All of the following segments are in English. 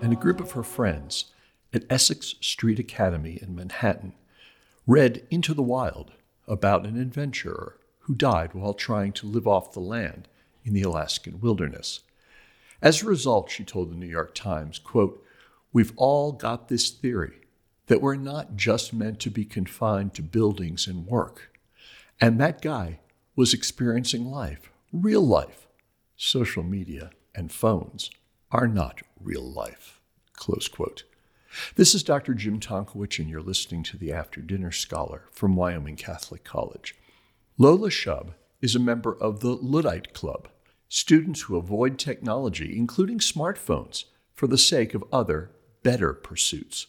And a group of her friends at Essex Street Academy in Manhattan read Into the Wild about an adventurer who died while trying to live off the land in the Alaskan wilderness. As a result, she told the New York Times, quote, We've all got this theory that we're not just meant to be confined to buildings and work. And that guy was experiencing life, real life. Social media and phones are not real life. Close quote. This is Dr. Jim Tonkowich, and you're listening to the After Dinner Scholar from Wyoming Catholic College. Lola Shub is a member of the Luddite Club, students who avoid technology, including smartphones, for the sake of other, better pursuits.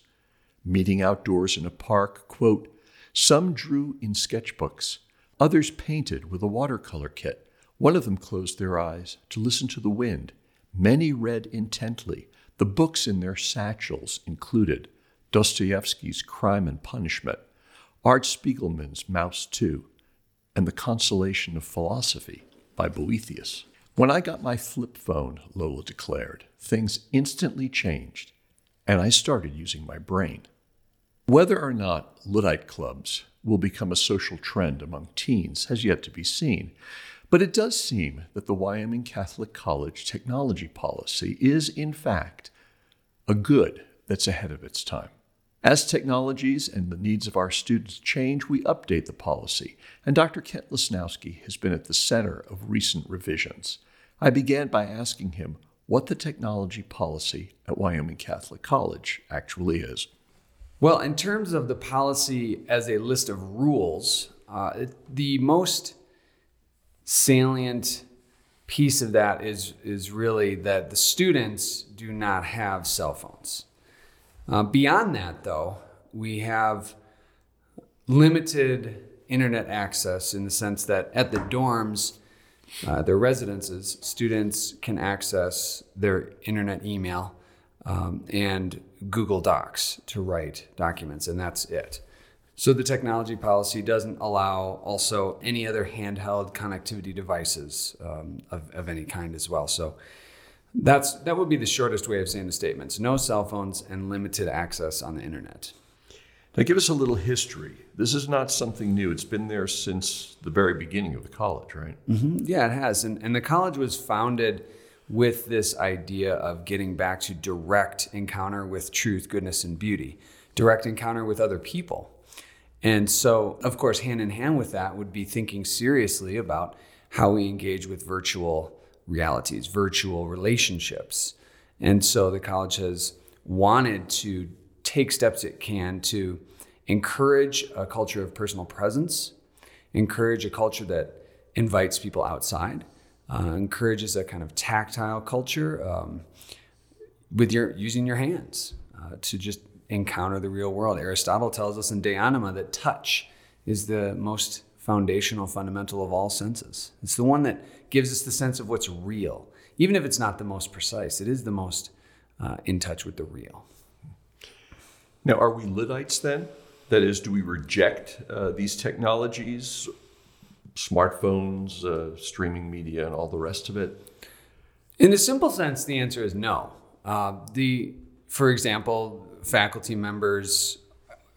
Meeting outdoors in a park, quote, some drew in sketchbooks, others painted with a watercolor kit. One of them closed their eyes to listen to the wind. Many read intently. The books in their satchels included Dostoevsky's Crime and Punishment, Art Spiegelman's Maus 2, and The Consolation of Philosophy by Boethius. When I got my flip phone, Lola declared, things instantly changed, and I started using my brain. Whether or not Luddite clubs will become a social trend among teens has yet to be seen, but it does seem that the Wyoming Catholic College technology policy is, in fact, a good that's ahead of its time. As technologies and the needs of our students change, we update the policy, and Dr. Kent Lasnoski has been at the center of recent revisions. I began by asking him what the technology policy at Wyoming Catholic College actually is. Well, in terms of the policy as a list of rules, uh, the most salient piece of that is, is really that the students do not have cell phones. Uh, beyond that, though, we have limited internet access in the sense that at the dorms, uh, their residences, students can access their internet email um, and Google Docs to write documents, and that's it. So the technology policy doesn't allow also any other handheld connectivity devices um, of, of any kind as well. So that's that would be the shortest way of saying the statements. No cell phones and limited access on the internet. Now, give us a little history. This is not something new. It's been there since the very beginning of the college, right? Mm-hmm. Yeah, it has. And, and the college was founded with this idea of getting back to direct encounter with truth, goodness, and beauty, direct encounter with other people. And so, of course, hand in hand with that would be thinking seriously about how we engage with virtual realities, virtual relationships. And so the college has wanted to take steps it can to encourage a culture of personal presence, encourage a culture that invites people outside, uh, encourages a kind of tactile culture um, with your using your hands uh, to just encounter the real world. Aristotle tells us in De Anima that touch is the most foundational, fundamental of all senses. It's the one that gives us the sense of what's real. Even if it's not the most precise, it is the most uh, in touch with the real. Now, are we Luddites then? That is, do we reject uh, these technologies, smartphones, uh, streaming media, and all the rest of it? In a simple sense, the answer is no. Uh, the, for example, faculty members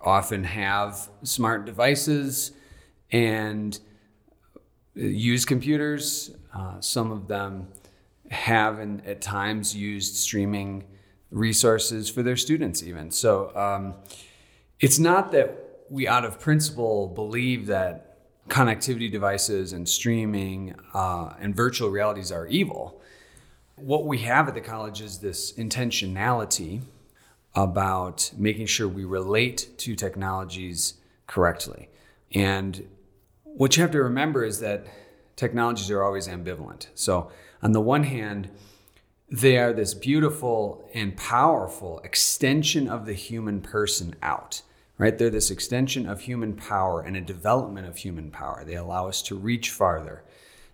often have smart devices and use computers. Uh, some of them have and at times used streaming resources for their students, even. So um, it's not that we, out of principle, believe that connectivity devices and streaming uh, and virtual realities are evil. What we have at the college is this intentionality about making sure we relate to technologies correctly. And what you have to remember is that technologies are always ambivalent. So, on the one hand, they are this beautiful and powerful extension of the human person out, right? They're this extension of human power and a development of human power. They allow us to reach farther,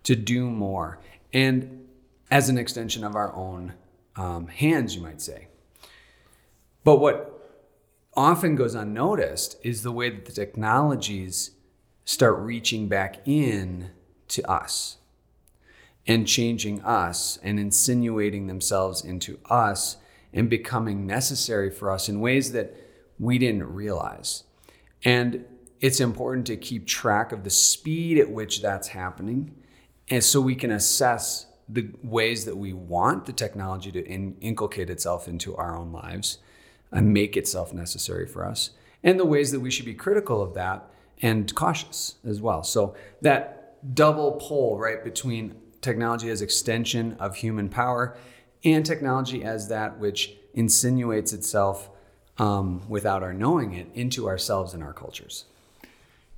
to do more, and as an extension of our own um, hands, you might say. But what often goes unnoticed is the way that the technologies start reaching back in to us and changing us and insinuating themselves into us and becoming necessary for us in ways that we didn't realize. And it's important to keep track of the speed at which that's happening and so we can assess the ways that we want the technology to in, inculcate itself into our own lives make itself necessary for us and the ways that we should be critical of that and cautious as well so that double pull right between technology as extension of human power and technology as that which insinuates itself um, without our knowing it into ourselves and our cultures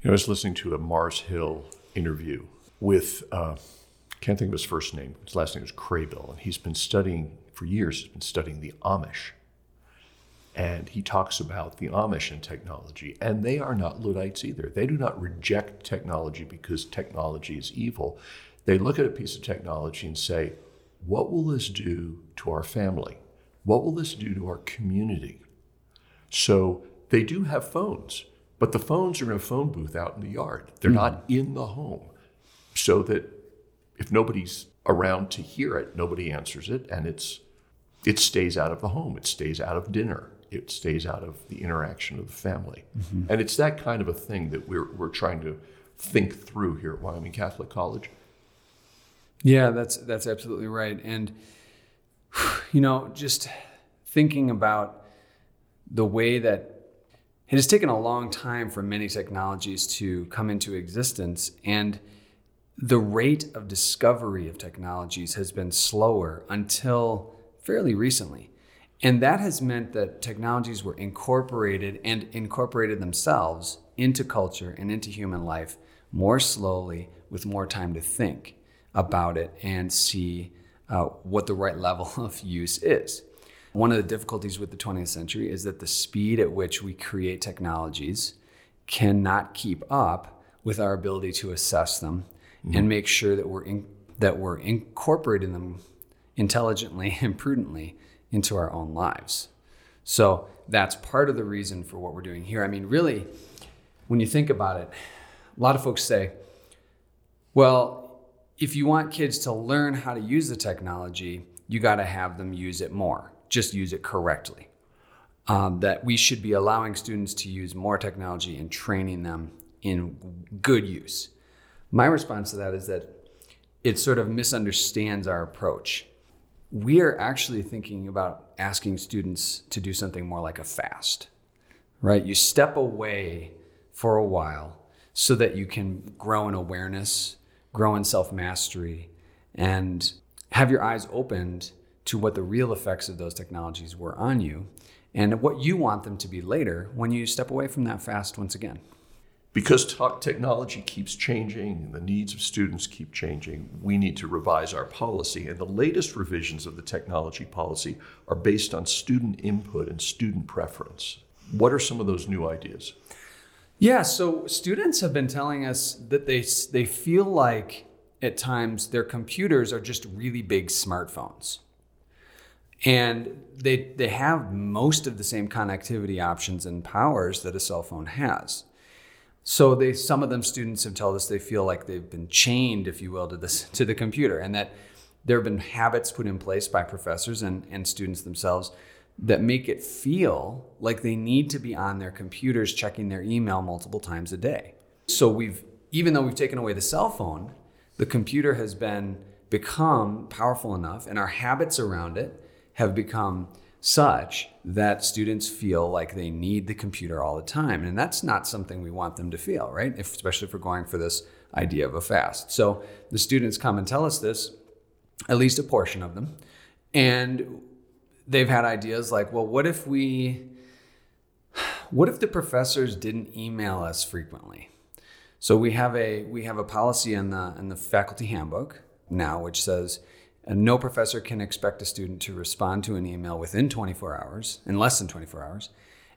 you know, I was listening to a Mars Hill interview with, uh, can't think of his first name. His last name is Kraybill, and he's been studying for years. He's been studying the Amish, and he talks about the Amish and technology, and they are not Luddites either. They do not reject technology because technology is evil. They look at a piece of technology and say, "What will this do to our family? What will this do to our community?" So they do have phones but the phones are in a phone booth out in the yard. They're mm-hmm. not in the home. So that if nobody's around to hear it, nobody answers it and it's it stays out of the home. It stays out of dinner. It stays out of the interaction of the family. Mm-hmm. And it's that kind of a thing that we're we're trying to think through here at Wyoming Catholic College. Yeah, that's that's absolutely right. And you know, just thinking about the way that it has taken a long time for many technologies to come into existence, and the rate of discovery of technologies has been slower until fairly recently. And that has meant that technologies were incorporated and incorporated themselves into culture and into human life more slowly with more time to think about it and see uh, what the right level of use is. One of the difficulties with the 20th century is that the speed at which we create technologies cannot keep up with our ability to assess them mm-hmm. and make sure that we're in, that we're incorporating them intelligently and prudently into our own lives. So that's part of the reason for what we're doing here. I mean, really, when you think about it, a lot of folks say, well, if you want kids to learn how to use the technology, you got to have them use it more just use it correctly. Um, that we should be allowing students to use more technology and training them in good use. My response to that is that it sort of misunderstands our approach. We are actually thinking about asking students to do something more like a fast, right? You step away for a while so that you can grow in awareness, grow in self mastery, and have your eyes opened to what the real effects of those technologies were on you and what you want them to be later when you step away from that fast once again. Because technology keeps changing and the needs of students keep changing, we need to revise our policy. And the latest revisions of the technology policy are based on student input and student preference. What are some of those new ideas? Yeah, so students have been telling us that they, they feel like at times their computers are just really big smartphones and they they have most of the same connectivity options and powers that a cell phone has. So they some of them students have told us they feel like they've been chained, if you will, to this to the computer, and that there have been habits put in place by professors and, and students themselves that make it feel like they need to be on their computers checking their email multiple times a day. So we've even though we've taken away the cell phone, the computer has been become powerful enough and our habits around it have become such that students feel like they need the computer all the time. And that's not something we want them to feel, right? If, especially if we're going for this idea of a fast. So the students come and tell us this, at least a portion of them. And they've had ideas like, well, what if we, what if the professors didn't email us frequently? So we have a we have a policy in the in the faculty handbook now, which says and no professor can expect a student to respond to an email within 24 hours, in less than 24 hours,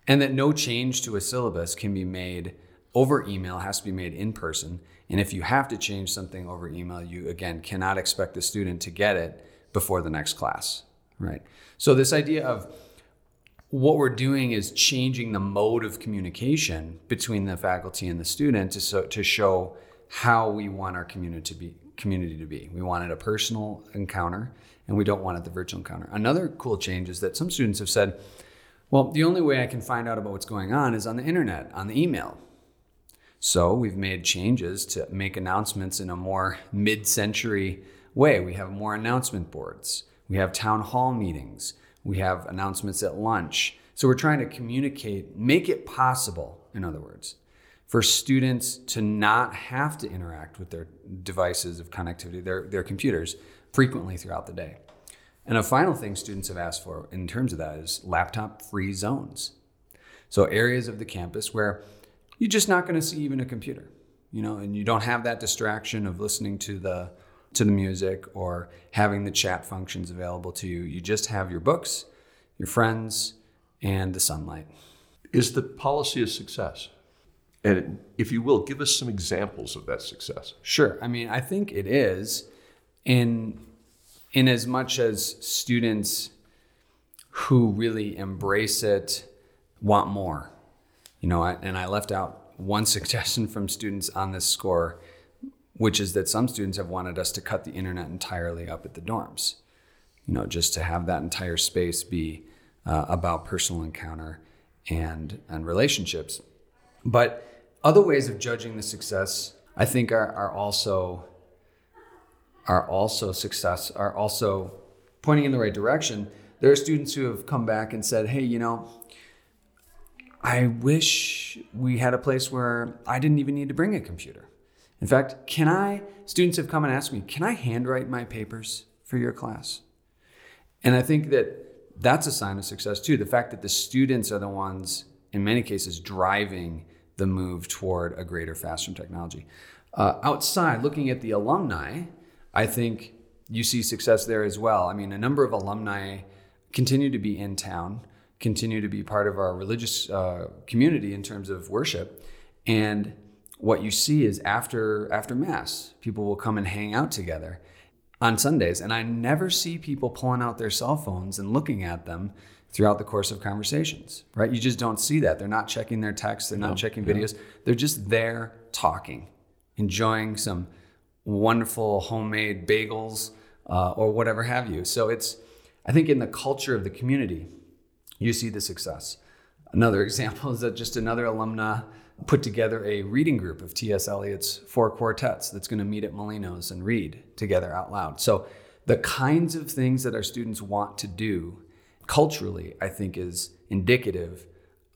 and that no change to a syllabus can be made over email, has to be made in person. And if you have to change something over email, you again cannot expect the student to get it before the next class, right? So, this idea of what we're doing is changing the mode of communication between the faculty and the student to, so, to show how we want our community to be community to be. We wanted a personal encounter and we don't want it the virtual encounter. Another cool change is that some students have said, well, the only way I can find out about what's going on is on the internet, on the email. So we've made changes to make announcements in a more mid century way. We have more announcement boards, we have town hall meetings, we have announcements at lunch. So we're trying to communicate, make it possible, in other words, for students to not have to interact with their devices of connectivity, their, their computers, frequently throughout the day. And a final thing students have asked for in terms of that is laptop free zones. So areas of the campus where you're just not going to see even a computer, you know, and you don't have that distraction of listening to the to the music or having the chat functions available to you. You just have your books, your friends, and the sunlight. Is the policy a success? And if you will, give us some examples of that success. Sure. I mean, I think it is in in as much as students who really embrace it want more. You know, and I left out one suggestion from students on this score, which is that some students have wanted us to cut the internet entirely up at the dorms. You know, just to have that entire space be uh, about personal encounter and and relationships. But other ways of judging the success, I think, are, are also are also success are also pointing in the right direction. There are students who have come back and said, "Hey, you know, I wish we had a place where I didn't even need to bring a computer. In fact, can I?" Students have come and asked me, "Can I handwrite my papers for your class?" And I think that that's a sign of success too. The fact that the students are the ones, in many cases, driving the move toward a greater, faster technology. Uh, outside, looking at the alumni, I think you see success there as well. I mean, a number of alumni continue to be in town, continue to be part of our religious uh, community in terms of worship, and what you see is after after mass, people will come and hang out together on Sundays, and I never see people pulling out their cell phones and looking at them throughout the course of conversations, right? You just don't see that. They're not checking their texts, they're not checking videos. They're just there talking, enjoying some wonderful homemade bagels uh, or whatever have you. So it's, I think, in the culture of the community, you see the success. Another example is that just another alumna put together a reading group of T.S. Eliot's four quartets that's going to meet at Molino's and read together out loud. So the kinds of things that our students want to do culturally, I think, is indicative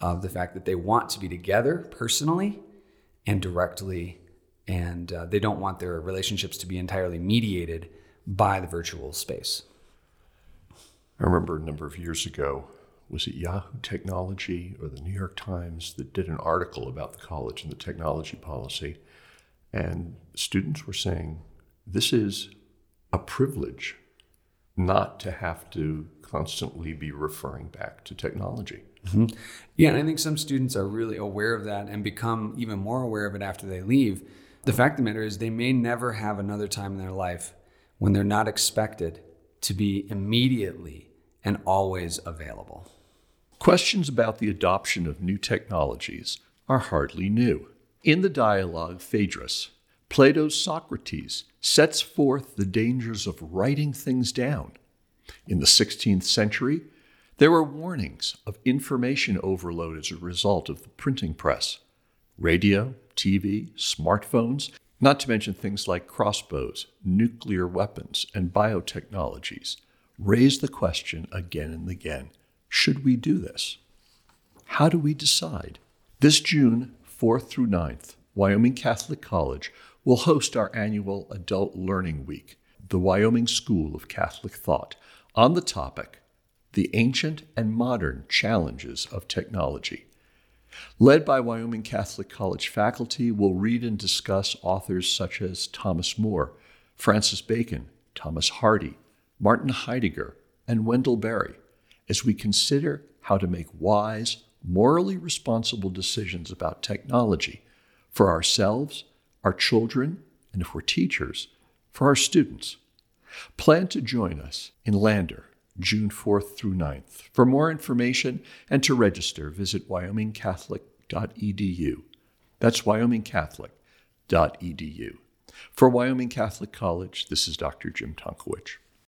of the fact that they want to be together personally and directly, and uh, they don't want their relationships to be entirely mediated by the virtual space. I remember a number of years ago, was it Yahoo Technology or the New York Times that did an article about the college and the technology policy? And students were saying, this is a privilege not to have to constantly be referring back to technology. Mm-hmm. Yeah, and I think some students are really aware of that and become even more aware of it after they leave. The fact of the matter is, they may never have another time in their life when they're not expected to be immediately and always available. Questions about the adoption of new technologies are hardly new. In the dialogue Phaedrus, Plato's Socrates sets forth the dangers of writing things down. In the 16th century, there were warnings of information overload as a result of the printing press. Radio, TV, smartphones, not to mention things like crossbows, nuclear weapons, and biotechnologies, raise the question again and again should we do this? How do we decide? This June 4th through 9th, Wyoming Catholic College will host our annual Adult Learning Week, the Wyoming School of Catholic Thought, on the topic The Ancient and Modern Challenges of Technology. Led by Wyoming Catholic College faculty, we'll read and discuss authors such as Thomas More, Francis Bacon, Thomas Hardy, Martin Heidegger, and Wendell Berry as we consider how to make wise, morally responsible decisions about technology for ourselves, our children, and if we're teachers, for our students. Plan to join us in Lander, June 4th through 9th. For more information and to register, visit wyomingcatholic.edu. That's wyomingcatholic.edu. For Wyoming Catholic College, this is Dr. Jim Tonkowich.